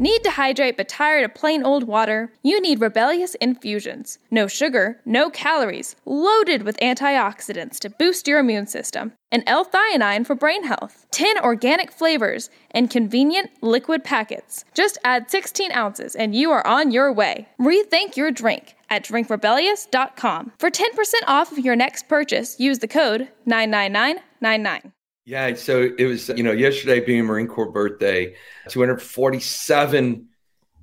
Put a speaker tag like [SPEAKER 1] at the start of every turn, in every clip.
[SPEAKER 1] Need to hydrate but tired of plain old water? You need Rebellious Infusions. No sugar, no calories, loaded with antioxidants to boost your immune system, and L-theanine for brain health. 10 organic flavors and convenient liquid packets. Just add 16 ounces and you are on your way. Rethink your drink at drinkrebellious.com. For 10% off of your next purchase, use the code 99999.
[SPEAKER 2] Yeah, so it was, you know, yesterday being Marine Corps birthday, 247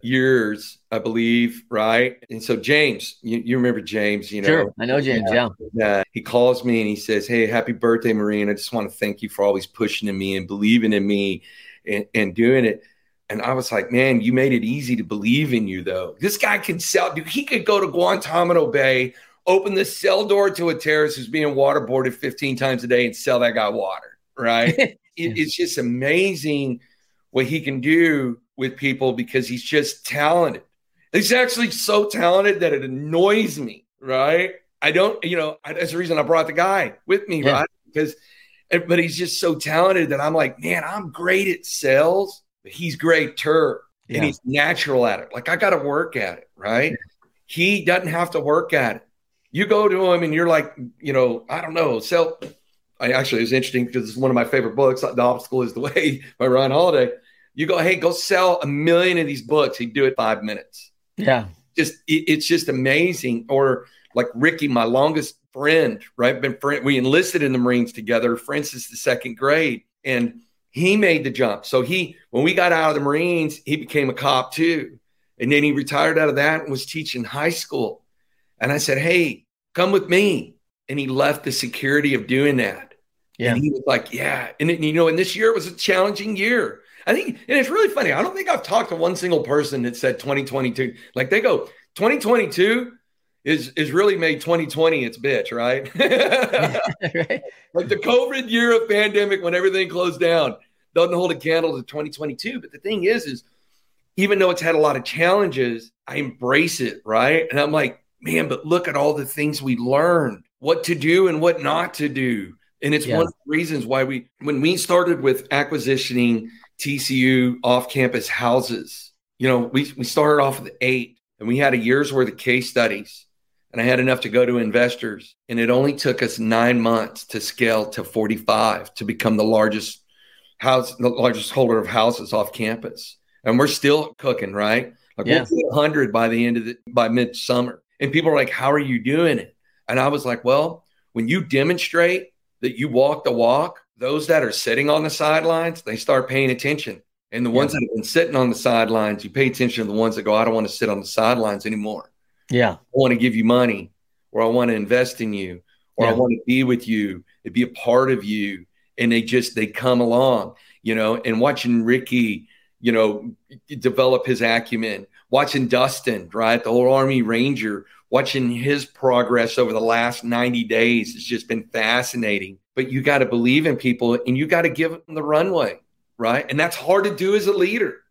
[SPEAKER 2] years, I believe, right? And so James, you, you remember James, you know.
[SPEAKER 3] Sure, I know James, yeah.
[SPEAKER 2] yeah. He calls me and he says, Hey, happy birthday, Marine. I just want to thank you for always pushing in me and believing in me and, and doing it. And I was like, man, you made it easy to believe in you, though. This guy can sell, dude, he could go to Guantanamo Bay, open the cell door to a terrorist who's being waterboarded 15 times a day and sell that guy water right? it, it's just amazing what he can do with people because he's just talented. He's actually so talented that it annoys me, right? I don't, you know, that's the reason I brought the guy with me, yeah. right? Because, eh, but he's just so talented that I'm like, man, I'm great at sales, but he's greater yeah. and he's natural at it. Like I got to work at it, right? Yeah. He doesn't have to work at it. You go to him and you're like, you know, I don't know, sell I actually it was interesting because it's one of my favorite books. The Obstacle is the Way by Ryan Holiday. You go, hey, go sell a million of these books. He'd do it five minutes.
[SPEAKER 3] Yeah.
[SPEAKER 2] Just it, it's just amazing. Or like Ricky, my longest friend, right? Been friend, we enlisted in the Marines together, friends since the second grade. And he made the jump. So he when we got out of the Marines, he became a cop too. And then he retired out of that and was teaching high school. And I said, Hey, come with me and he left the security of doing that. Yeah. And he was like, yeah. And you know, and this year it was a challenging year. I think, and it's really funny. I don't think I've talked to one single person that said 2022. Like they go, 2022 is is really made 2020 its bitch, right? right? Like the COVID year of pandemic when everything closed down doesn't hold a candle to 2022. But the thing is, is even though it's had a lot of challenges, I embrace it, right? And I'm like, man, but look at all the things we learned what to do and what not to do. And it's yeah. one of the reasons why we, when we started with acquisitioning TCU off campus houses, you know, we, we started off with eight and we had a year's worth of case studies and I had enough to go to investors. And it only took us nine months to scale to 45 to become the largest house, the largest holder of houses off campus. And we're still cooking, right? Like yeah. we'll 100 by the end of the, by midsummer. And people are like, how are you doing it? And I was like, well, when you demonstrate that you walk the walk, those that are sitting on the sidelines, they start paying attention. And the yeah. ones that have been sitting on the sidelines, you pay attention to the ones that go, I don't want to sit on the sidelines anymore.
[SPEAKER 3] Yeah. I
[SPEAKER 2] want to give you money, or I want to invest in you, or yeah. I want to be with you and be a part of you. And they just they come along, you know, and watching Ricky, you know, develop his acumen, watching Dustin, right? The whole Army Ranger watching his progress over the last 90 days has just been fascinating. But you got to believe in people and you got to give them the runway, right? And that's hard to do as a leader.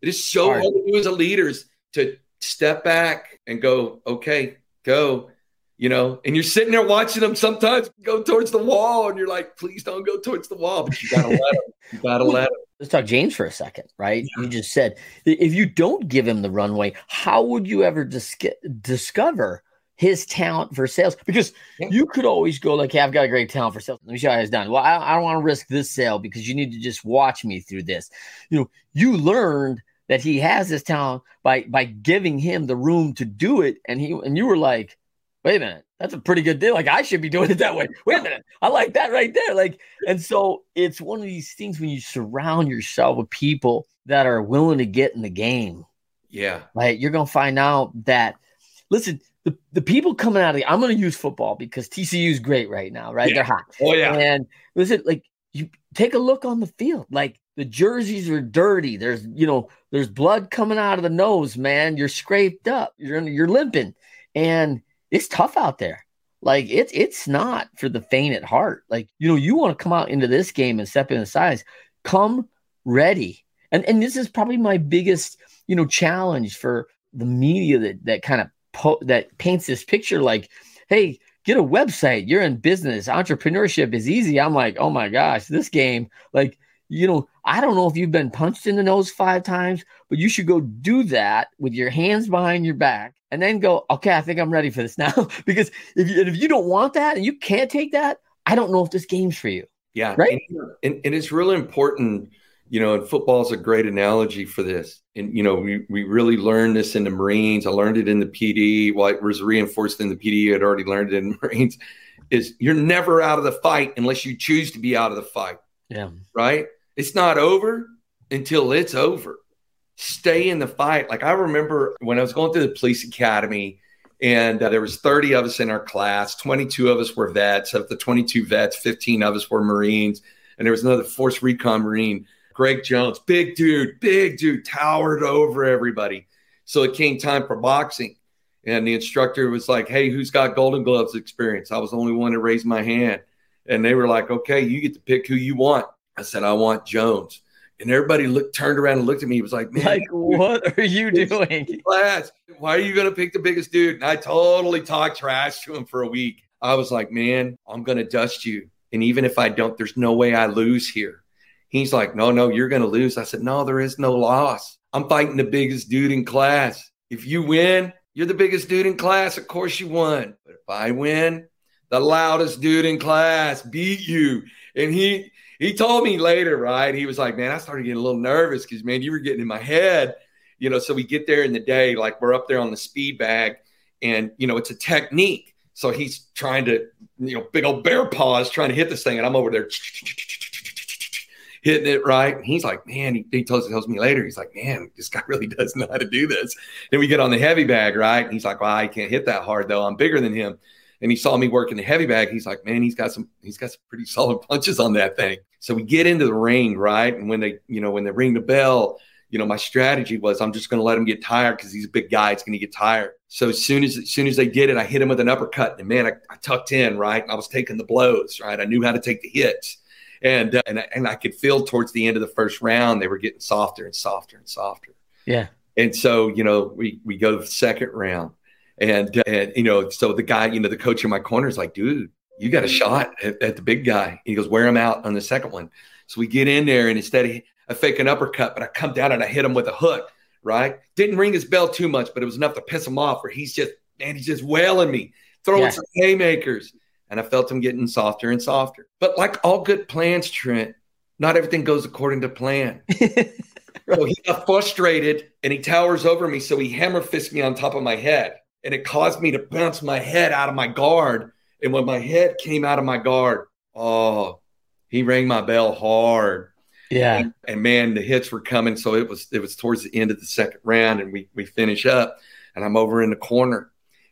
[SPEAKER 2] It is so hard, hard to do as a leader is to step back and go, okay, go, you know, and you're sitting there watching them sometimes go towards the wall and you're like, please don't go towards the wall, but you got to let them. You got to let them
[SPEAKER 3] let's talk James for a second, right? Yeah. You just said if you don't give him the runway, how would you ever dis- discover his talent for sales? Because yeah. you could always go like, "Hey, I've got a great talent for sales. Let me show you how it's done." Well, I, I don't want to risk this sale because you need to just watch me through this. You know, you learned that he has this talent by by giving him the room to do it, and he and you were like, "Wait a minute, that's a pretty good deal. Like I should be doing it that way. Wait a minute. I like that right there. Like, and so it's one of these things when you surround yourself with people that are willing to get in the game.
[SPEAKER 2] Yeah.
[SPEAKER 3] Right. You're gonna find out that listen, the, the people coming out of the I'm gonna use football because TCU is great right now, right?
[SPEAKER 2] Yeah.
[SPEAKER 3] They're hot.
[SPEAKER 2] Oh yeah.
[SPEAKER 3] And listen, like you take a look on the field, like the jerseys are dirty. There's you know, there's blood coming out of the nose, man. You're scraped up, you're you're limping. And it's tough out there. Like it's it's not for the faint at heart. Like, you know, you want to come out into this game and step in the size, come ready. And and this is probably my biggest, you know, challenge for the media that that kind of po- that paints this picture like, hey, get a website. You're in business. Entrepreneurship is easy. I'm like, oh my gosh, this game, like, you know, I don't know if you've been punched in the nose five times, but you should go do that with your hands behind your back and then go, okay, I think I'm ready for this now. because if you, if you don't want that and you can't take that, I don't know if this game's for you.
[SPEAKER 2] Yeah.
[SPEAKER 3] Right.
[SPEAKER 2] And, and, it's really important, you know, and football is a great analogy for this. And, you know, we, we really learned this in the Marines. I learned it in the PD. Well, it was reinforced in the PD. I had already learned it in the Marines. Is you're never out of the fight unless you choose to be out of the fight.
[SPEAKER 3] Yeah.
[SPEAKER 2] Right. It's not over until it's over stay in the fight. Like I remember when I was going through the police academy and uh, there was 30 of us in our class, 22 of us were vets. Of the 22 vets, 15 of us were Marines. And there was another Force Recon Marine, Greg Jones, big dude, big dude, towered over everybody. So it came time for boxing. And the instructor was like, Hey, who's got Golden Gloves experience? I was the only one to raise my hand. And they were like, Okay, you get to pick who you want. I said, I want Jones. And everybody looked, turned around and looked at me. He was like, "Man,
[SPEAKER 3] like, what are you doing,
[SPEAKER 2] class? Why are you going to pick the biggest dude?" And I totally talked trash to him for a week. I was like, "Man, I'm going to dust you, and even if I don't, there's no way I lose here." He's like, "No, no, you're going to lose." I said, "No, there is no loss. I'm fighting the biggest dude in class. If you win, you're the biggest dude in class. Of course you won. But if I win, the loudest dude in class beat you." And he he told me later, right? He was like, man, I started getting a little nervous because, man, you were getting in my head. You know, so we get there in the day, like we're up there on the speed bag, and, you know, it's a technique. So he's trying to, you know, big old bear paws trying to hit this thing, and I'm over there hitting it right. And he's like, man, he, he tells, tells me later, he's like, man, this guy really does know how to do this. Then we get on the heavy bag, right? And he's like, well, I can't hit that hard though. I'm bigger than him. And he saw me working the heavy bag. He's like, man, he's got some, he's got some pretty solid punches on that thing. So we get into the ring, right? And when they, you know, when they ring the bell, you know, my strategy was I'm just going to let him get tired because he's a big guy. It's going to get tired. So as soon as as soon as they did it, I hit him with an uppercut, and man, I, I tucked in, right? I was taking the blows, right? I knew how to take the hits, and uh, and and I could feel towards the end of the first round they were getting softer and softer and softer.
[SPEAKER 3] Yeah.
[SPEAKER 2] And so you know we we go to the second round, and uh, and you know so the guy, you know, the coach in my corner is like, dude, you got a mm-hmm. shot at, at the big guy. He goes, wear him out on the second one. So we get in there, and instead of a fake an uppercut, but I come down and I hit him with a hook, right? Didn't ring his bell too much, but it was enough to piss him off where he's just, man, he's just wailing me, throwing yeah. some haymakers. And I felt him getting softer and softer. But like all good plans, Trent, not everything goes according to plan. so he got frustrated and he towers over me. So he hammer fists me on top of my head. And it caused me to bounce my head out of my guard and when my head came out of my guard, oh, he rang my bell hard.
[SPEAKER 3] Yeah.
[SPEAKER 2] And, and, man, the hits were coming. So it was it was towards the end of the second round, and we we finish up, and I'm over in the corner,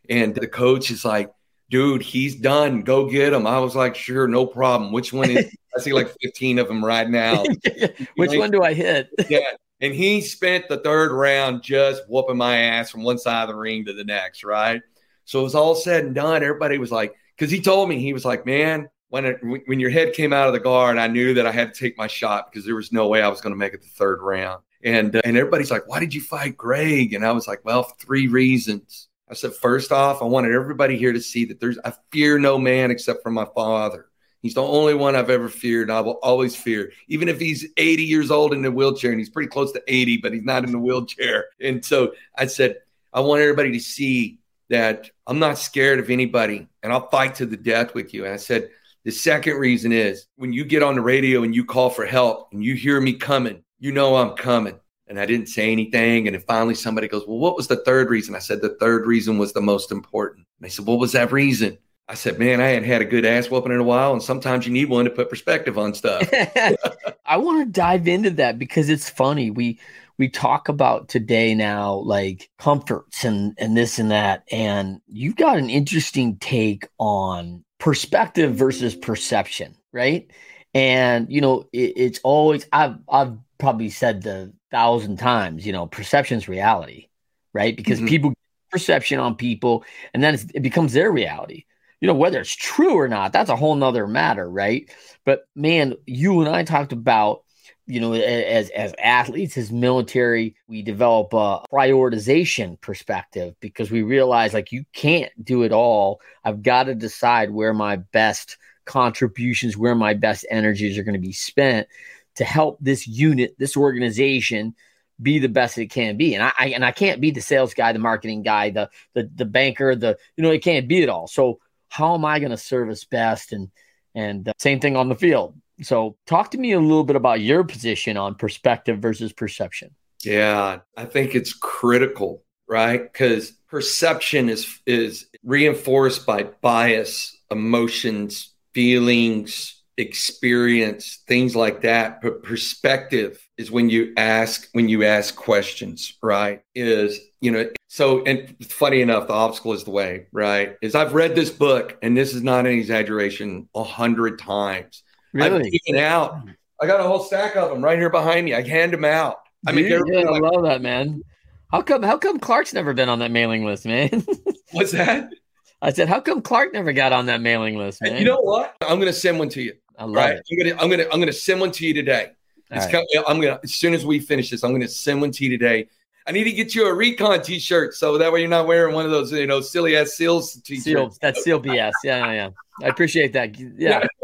[SPEAKER 2] and the coach is like, "Dude, he's done. Go get him." I was like, "Sure, no problem. Which one is?" I see like 15 of them right now.
[SPEAKER 3] Which one do I hit?
[SPEAKER 2] yeah. And he spent the third round just whooping my ass from one side of the ring to the next, right? So it was all said and done. Everybody was like, because he told me he was like, man, when it, when your head came out of the guard, I knew that I had to take my shot because there was no way I was going to make it the third round. And uh, and everybody's like, why did you fight Greg? And I was like, well, three reasons. I said, first off, I wanted everybody here to see that there's I fear no man except for my father. He's the only one I've ever feared, and I will always fear, even if he's 80 years old in the wheelchair, and he's pretty close to 80, but he's not in the wheelchair. And so I said, I want everybody to see that I'm not scared of anybody and I'll fight to the death with you. And I said, the second reason is when you get on the radio and you call for help and you hear me coming, you know I'm coming. And I didn't say anything. And then finally somebody goes, Well, what was the third reason? I said, The third reason was the most important. And they said, What was that reason? I said, Man, I hadn't had a good ass whooping in a while. And sometimes you need one to put perspective on stuff.
[SPEAKER 3] I want to dive into that because it's funny. We we talk about today now like comforts and and this and that and you've got an interesting take on perspective versus perception right and you know it, it's always i've i've probably said the thousand times you know perception's reality right because mm-hmm. people perception on people, and then it becomes their reality. You know, whether it's true or not, that's a whole nother matter, right? But man, you and I talked about you know, as as athletes, as military, we develop a prioritization perspective because we realize like you can't do it all. I've got to decide where my best contributions, where my best energies are going to be spent to help this unit, this organization be the best it can be. And I, I, and I can't be the sales guy, the marketing guy, the the the banker, the you know, it can't be it all. So how am I going to service best and and uh, same thing on the field. So, talk to me a little bit about your position on perspective versus perception.
[SPEAKER 2] Yeah, I think it's critical, right? Because perception is is reinforced by bias, emotions, feelings, experience, things like that. But perspective is when you ask when you ask questions, right? Is you know so and funny enough, the obstacle is the way, right? Is I've read this book, and this is not an exaggeration, a hundred times
[SPEAKER 3] Really?
[SPEAKER 2] I'm taken out. I got a whole stack of them right here behind me. I hand them out. I mean,
[SPEAKER 3] yeah, I love that, man. How come? How come Clark's never been on that mailing list, man?
[SPEAKER 2] What's that?
[SPEAKER 3] I said, how come Clark never got on that mailing list, man?
[SPEAKER 2] And you know what? I'm going to send one to you.
[SPEAKER 3] I love right? it.
[SPEAKER 2] I'm going to, I'm going to, I'm going to send one to you today. Right. I'm going to, as soon as we finish this, I'm going to send one to you today. I need to get you a recon t-shirt so that way you're not wearing one of those, you know, silly ass seals t-shirts.
[SPEAKER 3] Seal, that's seal BS. Yeah, yeah, yeah. I appreciate that. Yeah.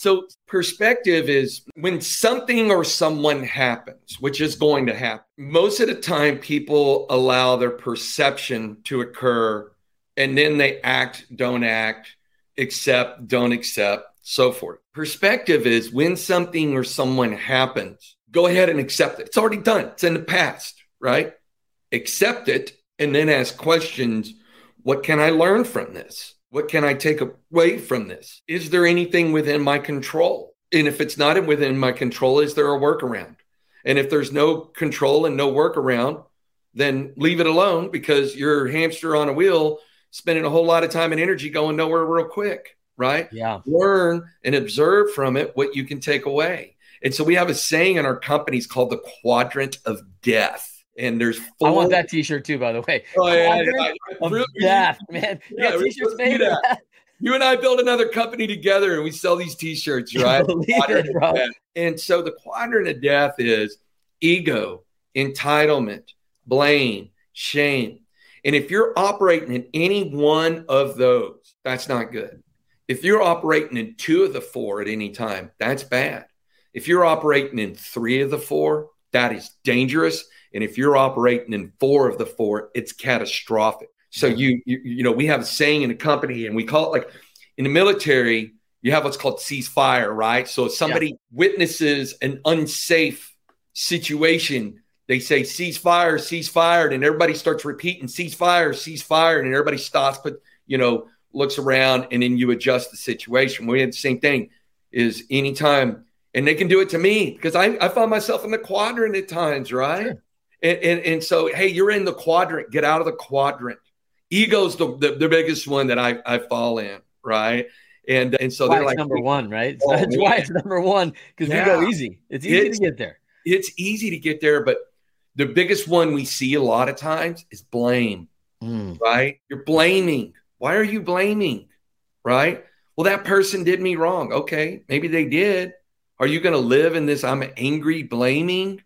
[SPEAKER 2] So, perspective is when something or someone happens, which is going to happen. Most of the time, people allow their perception to occur and then they act, don't act, accept, don't accept, so forth. Perspective is when something or someone happens, go ahead and accept it. It's already done, it's in the past, right? Accept it and then ask questions. What can I learn from this? What can I take away from this? Is there anything within my control? And if it's not within my control, is there a workaround? And if there's no control and no workaround, then leave it alone because you're hamster on a wheel, spending a whole lot of time and energy going nowhere real quick, right?
[SPEAKER 3] Yeah.
[SPEAKER 2] Learn and observe from it what you can take away. And so we have a saying in our companies called the quadrant of death and there's
[SPEAKER 3] four. I want that T-shirt too, by the way. Oh yeah, yeah, yeah. Really, death, man. You yeah, T-shirts made.
[SPEAKER 2] You and I build another company together, and we sell these T-shirts, right?
[SPEAKER 3] it, bro.
[SPEAKER 2] And so the quadrant of death is ego, entitlement, blame, shame, and if you're operating in any one of those, that's not good. If you're operating in two of the four at any time, that's bad. If you're operating in three of the four, that is dangerous and if you're operating in four of the four, it's catastrophic. So you, you, you know, we have a saying in a company, and we call it like in the military, you have what's called ceasefire, right? So if somebody yeah. witnesses an unsafe situation, they say ceasefire, ceasefire, and everybody starts repeating ceasefire, ceasefire, and everybody stops, but you know, looks around, and then you adjust the situation. We had the same thing. Is anytime, and they can do it to me because I, I find myself in the quadrant at times, right? Sure. And, and, and so, hey, you're in the quadrant. Get out of the quadrant. Ego's the, the, the biggest one that I, I fall in, right? And and so they're like
[SPEAKER 3] number one, right? Oh, That's why it's number one because yeah. we go easy. It's easy it's, to get there.
[SPEAKER 2] It's easy to get there, but the biggest one we see a lot of times is blame. Mm. Right? You're blaming. Why are you blaming? Right? Well, that person did me wrong. Okay, maybe they did. Are you going to live in this? I'm angry, blaming.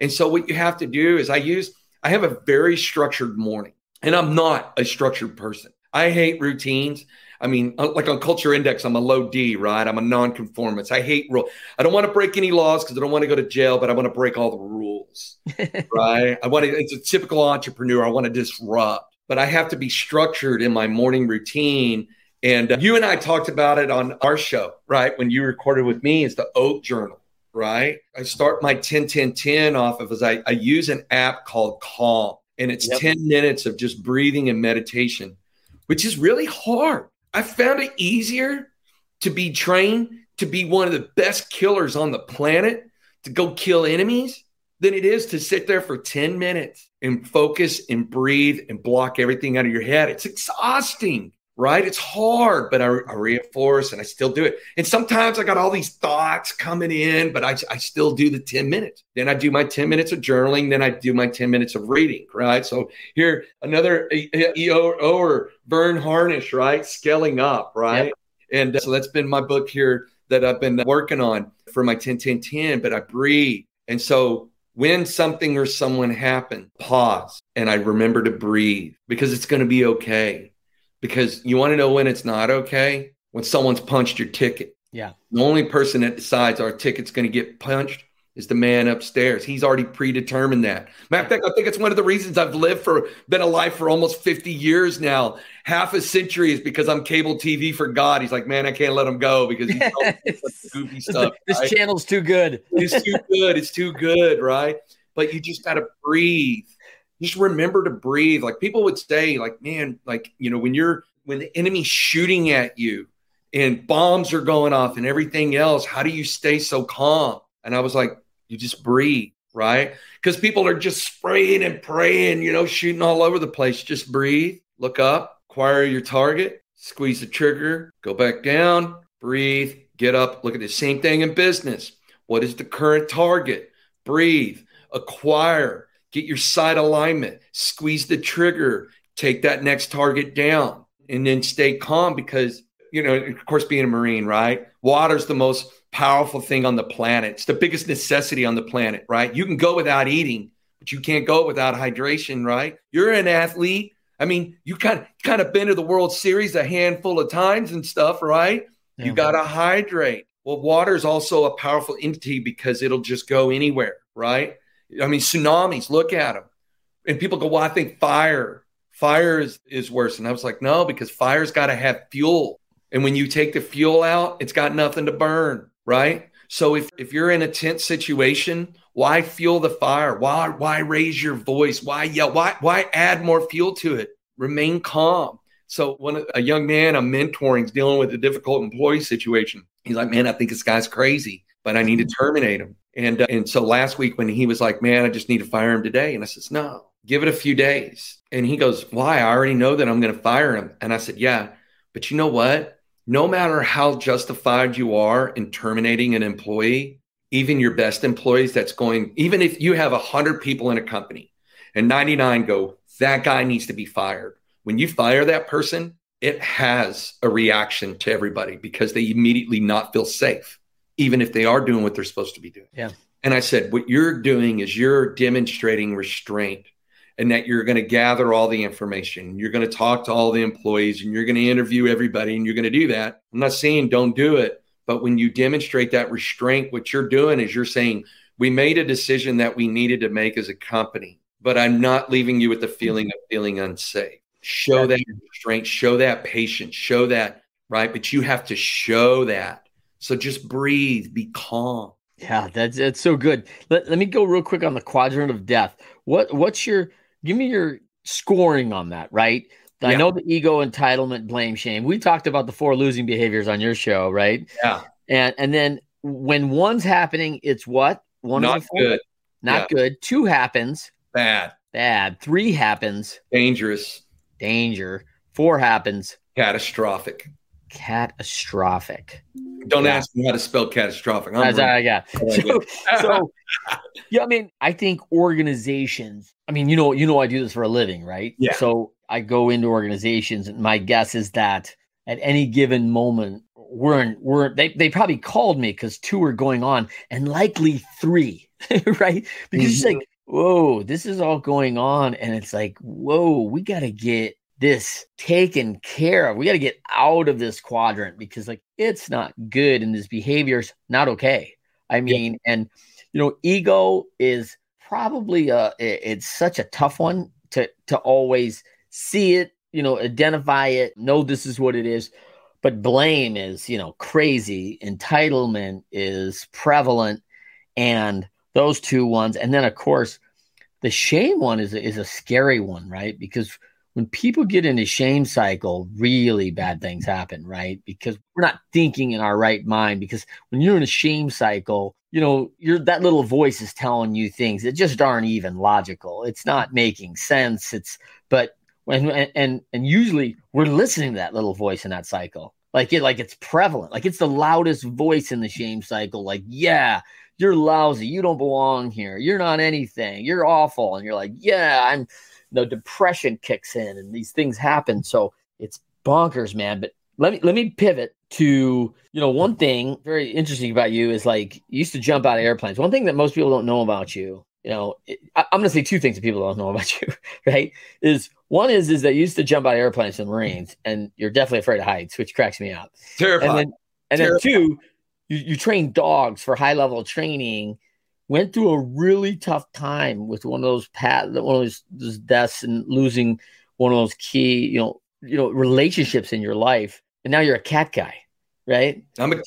[SPEAKER 2] And so what you have to do is I use I have a very structured morning, and I'm not a structured person. I hate routines. I mean, uh, like on Culture Index, I'm a low D, right? I'm a nonconformist. I hate rule. I don't want to break any laws because I don't want to go to jail, but I want to break all the rules, right? I want to. It's a typical entrepreneur. I want to disrupt, but I have to be structured in my morning routine. And uh, you and I talked about it on our show, right? When you recorded with me, is the Oak Journal right? I start my 10 10 10 off of as I, I use an app called Calm, and it's yep. 10 minutes of just breathing and meditation, which is really hard. I found it easier to be trained to be one of the best killers on the planet to go kill enemies than it is to sit there for 10 minutes and focus and breathe and block everything out of your head. It's exhausting. Right? It's hard, but I, I, reinforce and I still do it. And sometimes I got all these thoughts coming in, but I, I still do the 10 minutes. Then I do my 10 minutes of journaling. Then I do my 10 minutes of reading, right? So here, another EO or Verne Harnish, right? Scaling up, right? Yep. And uh, so that's been my book here that I've been working on for my 10 10 10, but I breathe. And so when something or someone happens, pause and I remember to breathe because it's going to be okay because you want to know when it's not okay when someone's punched your ticket.
[SPEAKER 3] Yeah.
[SPEAKER 2] The only person that decides our ticket's going to get punched is the man upstairs. He's already predetermined that. Matter of fact, I think it's one of the reasons I've lived for been alive for almost 50 years now. Half a century is because I'm cable TV for God. He's like, man, I can't let him go because he's goofy stuff.
[SPEAKER 3] This right? channel's too good.
[SPEAKER 2] it's too good. It's too good, right? But you just got to breathe just remember to breathe. Like people would say, like, man, like, you know, when you're when the enemy's shooting at you and bombs are going off and everything else, how do you stay so calm? And I was like, you just breathe, right? Because people are just spraying and praying, you know, shooting all over the place. Just breathe, look up, acquire your target, squeeze the trigger, go back down, breathe, get up. Look at the same thing in business. What is the current target? Breathe, acquire, get your side alignment, squeeze the trigger, take that next target down, and then stay calm because, you know, of course, being a Marine, right? Water's the most powerful thing on the planet. It's the biggest necessity on the planet, right? You can go without eating, but you can't go without hydration, right? You're an athlete. I mean, you kind of kind of been to the World Series a handful of times and stuff, right? Yeah. You got to hydrate. Well, water is also a powerful entity because it'll just go anywhere, right? I mean, tsunamis, look at them. And people go, well, I think fire, fire is, is worse. And I was like, no, because fire's got to have fuel. And when you take the fuel out, it's got nothing to burn, right? So if, if you're in a tense situation, why fuel the fire? Why why raise your voice? Why yell? Why why add more fuel to it? Remain calm. So when a young man I'm mentoring is dealing with a difficult employee situation, he's like, "Man, I think this guy's crazy, but I need to terminate him." And uh, and so last week when he was like, "Man, I just need to fire him today," and I says, "No, give it a few days." And he goes, "Why? I already know that I'm going to fire him." And I said, "Yeah, but you know what? No matter how justified you are in terminating an employee, even your best employees, that's going, even if you have hundred people in a company, and 99 go, that guy needs to be fired. When you fire that person, it has a reaction to everybody because they immediately not feel safe." Even if they are doing what they're supposed to be doing.
[SPEAKER 3] Yeah.
[SPEAKER 2] And I said, what you're doing is you're demonstrating restraint and that you're going to gather all the information. You're going to talk to all the employees and you're going to interview everybody and you're going to do that. I'm not saying don't do it, but when you demonstrate that restraint, what you're doing is you're saying, we made a decision that we needed to make as a company, but I'm not leaving you with the feeling of feeling unsafe. Show that restraint, show that patience, show that, right? But you have to show that so just breathe, be calm.
[SPEAKER 3] Yeah, that's that's so good. Let, let me go real quick on the quadrant of death. What what's your give me your scoring on that, right? I know the ego, entitlement, blame, shame. We talked about the four losing behaviors on your show, right?
[SPEAKER 2] Yeah.
[SPEAKER 3] And and then when one's happening, it's what?
[SPEAKER 2] One not good.
[SPEAKER 3] Not yeah. good. Two happens.
[SPEAKER 2] Bad.
[SPEAKER 3] Bad. Three happens.
[SPEAKER 2] Dangerous.
[SPEAKER 3] Danger. Four happens.
[SPEAKER 2] Catastrophic.
[SPEAKER 3] Catastrophic.
[SPEAKER 2] Don't yeah. ask me how to spell catastrophic.
[SPEAKER 3] I'm That's all I got. So, so, yeah, I mean, I think organizations. I mean, you know, you know, I do this for a living, right?
[SPEAKER 2] Yeah.
[SPEAKER 3] So I go into organizations, and my guess is that at any given moment, we're in, we're they they probably called me because two are going on, and likely three, right? Because mm-hmm. it's like, whoa, this is all going on, and it's like, whoa, we got to get this taken care of. We got to get out of this quadrant because like it's not good and this behavior's not okay. I mean, yeah. and you know, ego is probably uh, a it's such a tough one to to always see it, you know, identify it, know this is what it is. But blame is, you know, crazy. Entitlement is prevalent, and those two ones, and then of course, the shame one is is a scary one, right? Because when people get in a shame cycle, really bad things happen, right? Because we're not thinking in our right mind. Because when you're in a shame cycle, you know, you're that little voice is telling you things that just aren't even logical. It's not making sense. It's but when and, and and usually we're listening to that little voice in that cycle like it like it's prevalent like it's the loudest voice in the shame cycle like yeah you're lousy you don't belong here you're not anything you're awful and you're like yeah i'm the depression kicks in and these things happen. So it's bonkers man. But let me let me pivot to you know one thing very interesting about you is like you used to jump out of airplanes. One thing that most people don't know about you you know it, I, i'm going to say two things that people don't know about you right? Is one is is that you used to jump out of airplanes in the marines and you're definitely afraid of heights which cracks me up.
[SPEAKER 2] Terrifying.
[SPEAKER 3] and then and
[SPEAKER 2] Terrifying.
[SPEAKER 3] then two you, you train dogs for high level training went through a really tough time with one of those pat one of those, those deaths and losing one of those key you know you know relationships in your life. And now you're a cat guy right?
[SPEAKER 2] I'm a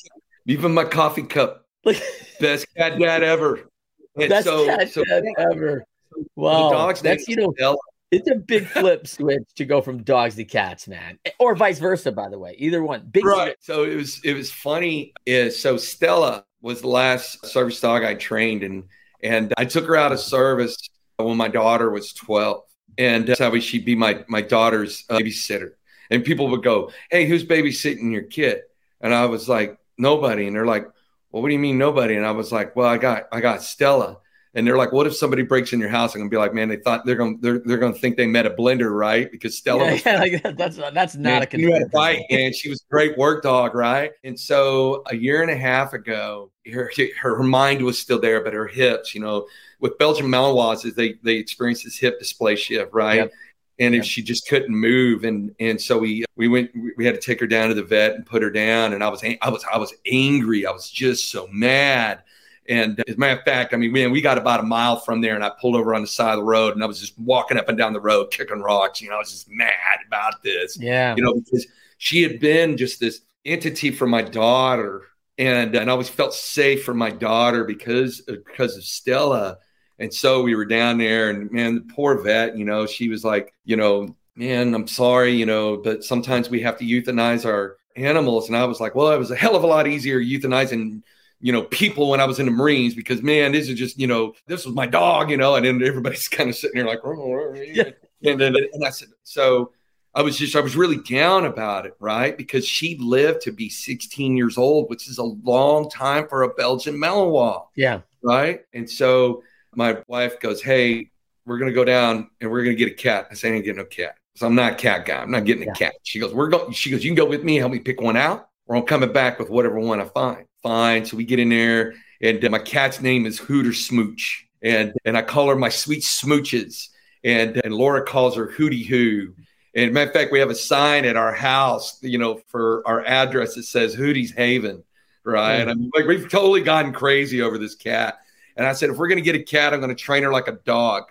[SPEAKER 2] even my coffee cup.
[SPEAKER 3] Like
[SPEAKER 2] best cat dad ever. And
[SPEAKER 3] best
[SPEAKER 2] so-
[SPEAKER 3] cat
[SPEAKER 2] so-
[SPEAKER 3] dad ever.
[SPEAKER 2] the
[SPEAKER 3] wow.
[SPEAKER 2] dog's
[SPEAKER 3] that's you know
[SPEAKER 2] is Stella.
[SPEAKER 3] it's a big flip switch to go from dogs to cats man. Or vice versa by the way. Either one. Big
[SPEAKER 2] right. so it was it was funny. Is so stella was the last service dog i trained and and i took her out of service when my daughter was 12 and that's how she'd be my my daughter's uh, babysitter. And people would go hey who's babysitting your kid? And i was like nobody. And they're like well what do you mean nobody? And i was like well i got i got stella. And they're like, "What if somebody breaks in your house?" I'm gonna be like, "Man, they thought they're gonna they're, they're gonna think they met a blender, right?" Because Stella
[SPEAKER 3] yeah,
[SPEAKER 2] was
[SPEAKER 3] yeah, like that's that's not
[SPEAKER 2] Man,
[SPEAKER 3] a
[SPEAKER 2] you had a fight, and she was a great work dog, right? And so a year and a half ago, her her, mind was still there, but her hips, you know, with Belgian Malinois, is they they experience this hip dysplasia, right?
[SPEAKER 3] Yep.
[SPEAKER 2] And
[SPEAKER 3] Yep.
[SPEAKER 2] if she just couldn't move, and and so we we went, we had to take her down to the vet and put her down, and I was I was I was angry, I was just so mad. And as a matter of fact, I mean, man, we got about a mile from there, and I pulled over on the side of the road, and I was just walking up and down the road, kicking rocks. You know, I was just mad about this
[SPEAKER 3] Yeah,
[SPEAKER 2] you know, because she had been just this entity for my daughter, and uh, and I always felt safe for my daughter because uh, because of Stella. And so we were down there, and man, the poor vet, you know, she was like, you know, man, I'm sorry, you know, but sometimes we have to euthanize our animals. And I was like, well, it was a hell of a lot easier euthanizing you know, people when I was in the Marines because man, this is just, you know, this was my dog, you know, and then everybody's kind of sitting there like, oh,
[SPEAKER 3] Yeah.
[SPEAKER 2] and then and I said, so I was just I was really down about it, right? Because she lived to be 16 years old, which is a long time for a Belgian Malinois,
[SPEAKER 3] yeah,
[SPEAKER 2] right? And so my wife goes, Hey, we're gonna go down and we're gonna get a cat. I say, I ain't getting no cat. So I'm not a cat guy. I'm not getting a
[SPEAKER 3] Yeah.
[SPEAKER 2] cat. She goes, We're going, she goes, You can go with me, help me pick one out, or I'm coming back with whatever one I find. Fine. So we get in there, and my cat's name is Hooter Smooch. And and I call her my sweet smooches. And and Laura calls her Hootie Hoo. And matter of fact, we have a sign at our house, you know, for our address that says Hootie's Haven, right? Mm. And I'm like, we've totally gotten crazy over this cat. And I said, if we're going to get a cat, I'm going to train her like a dog.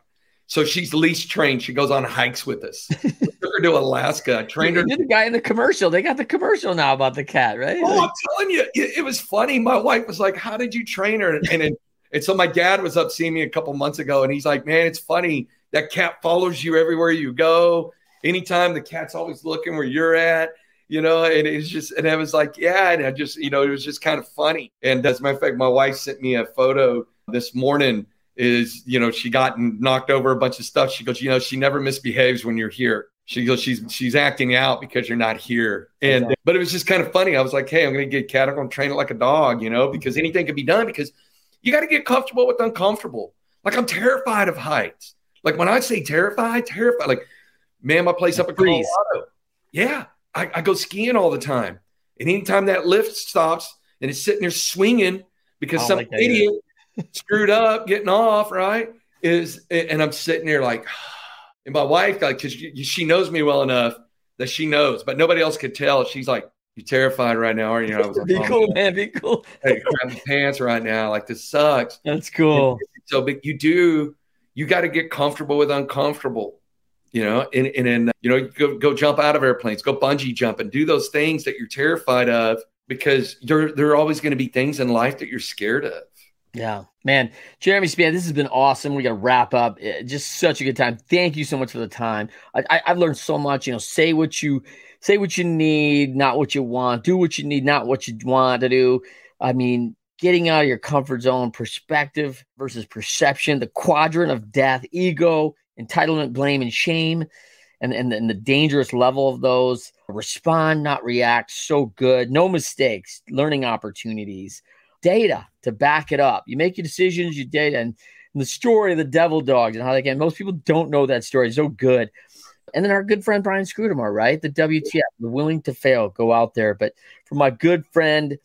[SPEAKER 2] So she's least trained. She goes on hikes with us. Took her to Alaska. I trained her.
[SPEAKER 3] You're the guy in the commercial. They got the commercial now about the cat, right?
[SPEAKER 2] Oh, I'm telling you, it, it was funny. My wife was like, "How did you train her?" And and, and so my dad was up seeing me a couple months ago, and he's like, "Man, it's funny. That cat follows you everywhere you go. Anytime the cat's always looking where you're at." You know, and it's just, and I was like, yeah, and I just, you know, it was just kind of funny. And as a matter of fact, my wife sent me a photo this morning. Is you know, she got knocked over a bunch of stuff. She goes, you know, she never misbehaves when you're here. She goes, she's she's acting out because you're not here. And
[SPEAKER 3] Exactly.
[SPEAKER 2] but it was just kind of funny. I was like, hey, I'm gonna get cat. I'm gonna train it like a dog, you know, because anything can be done. Because you got to get comfortable with uncomfortable. Like I'm terrified of heights. Like when I say terrified, terrified. Like man, my place up in. Colorado. Yeah, I, I go skiing all the time, and anytime that lift stops and it's sitting there swinging because some
[SPEAKER 3] like
[SPEAKER 2] idiot screwed up getting off, right? Is and I'm sitting there like, and my wife, like, because she knows me well enough that she knows, but nobody else could tell. She's like, "You're terrified right now, aren't you?" Was like,
[SPEAKER 3] be
[SPEAKER 2] "Oh,
[SPEAKER 3] cool, man. Be cool.
[SPEAKER 2] Hey, crap my pants right now. Like this sucks.
[SPEAKER 3] That's cool.
[SPEAKER 2] So, but you do, you got to get comfortable with uncomfortable, you know, and, and then, you know, go, go jump out of airplanes, go bungee jump and do those things that you're terrified of because there, there are always going to be things in life that you're scared of.
[SPEAKER 3] Yeah, man. Jeremy Span, this has been awesome. We got to wrap up. Eh, Just such a good time. Thank you so much for the time. I, I, I've learned so much. You know, say what you say, what you need, not what you want. Do what you need, not what you want to do. I mean, getting out of your comfort zone, perspective versus perception, the quadrant of death, ego, entitlement, blame, and shame. and, and, and the dangerous level of those. Respond, not react. So good. No mistakes, learning opportunities, data to back it up. You make your decisions, you data. And, and the story of the devil dogs and how they get most people don't know that story. So good. And then our good friend Brian Scudamore, right? The WTF, the willing to fail, go out there. But for my good friend,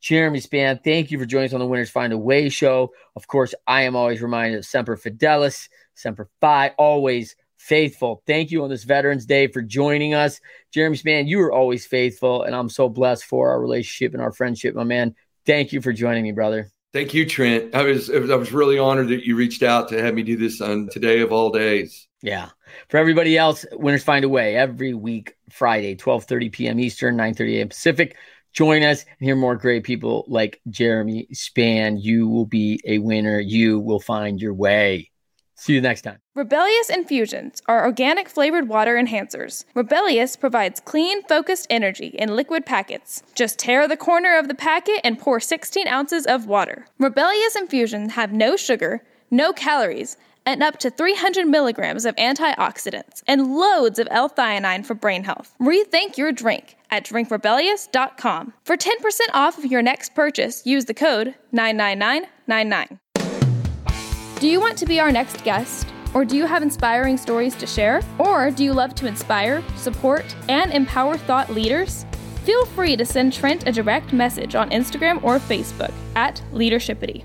[SPEAKER 3] Jeremy Span, thank you for joining us on the Winners Find a Way show. Of course, I am always reminded of Semper Fidelis, Semper Fi, always faithful. Thank you on this Veterans Day for joining us. Jeremy Span, you are always faithful, and I'm so blessed for our relationship and our friendship, my man. Thank you for joining me, brother.
[SPEAKER 2] Thank you, Trent. I was I was really honored that you reached out to have me do this on today of all days.
[SPEAKER 3] Yeah. For everybody else, Winners Find a Way every week, Friday, 12:30 p.m. Eastern, 9:30 a.m. Pacific. Join us and hear more great people like Jeremy Span. You will be a winner. You will find your way. See you next time.
[SPEAKER 1] Rebellious Infusions are organic flavored water enhancers. Rebellious provides clean, focused energy in liquid packets. Just tear the corner of the packet and pour 16 ounces of water. Rebellious Infusions have no sugar, no calories, and up to 300 milligrams of antioxidants and loads of L-theanine for brain health. Rethink your drink at drinkrebellious.com. For 10% off of your next purchase, use the code 99999. Do you want to be our next guest? Or do you have inspiring stories to share? Or do you love to inspire, support, and empower thought leaders? Feel free to send Trent a direct message on Instagram or Facebook at Leadershipity.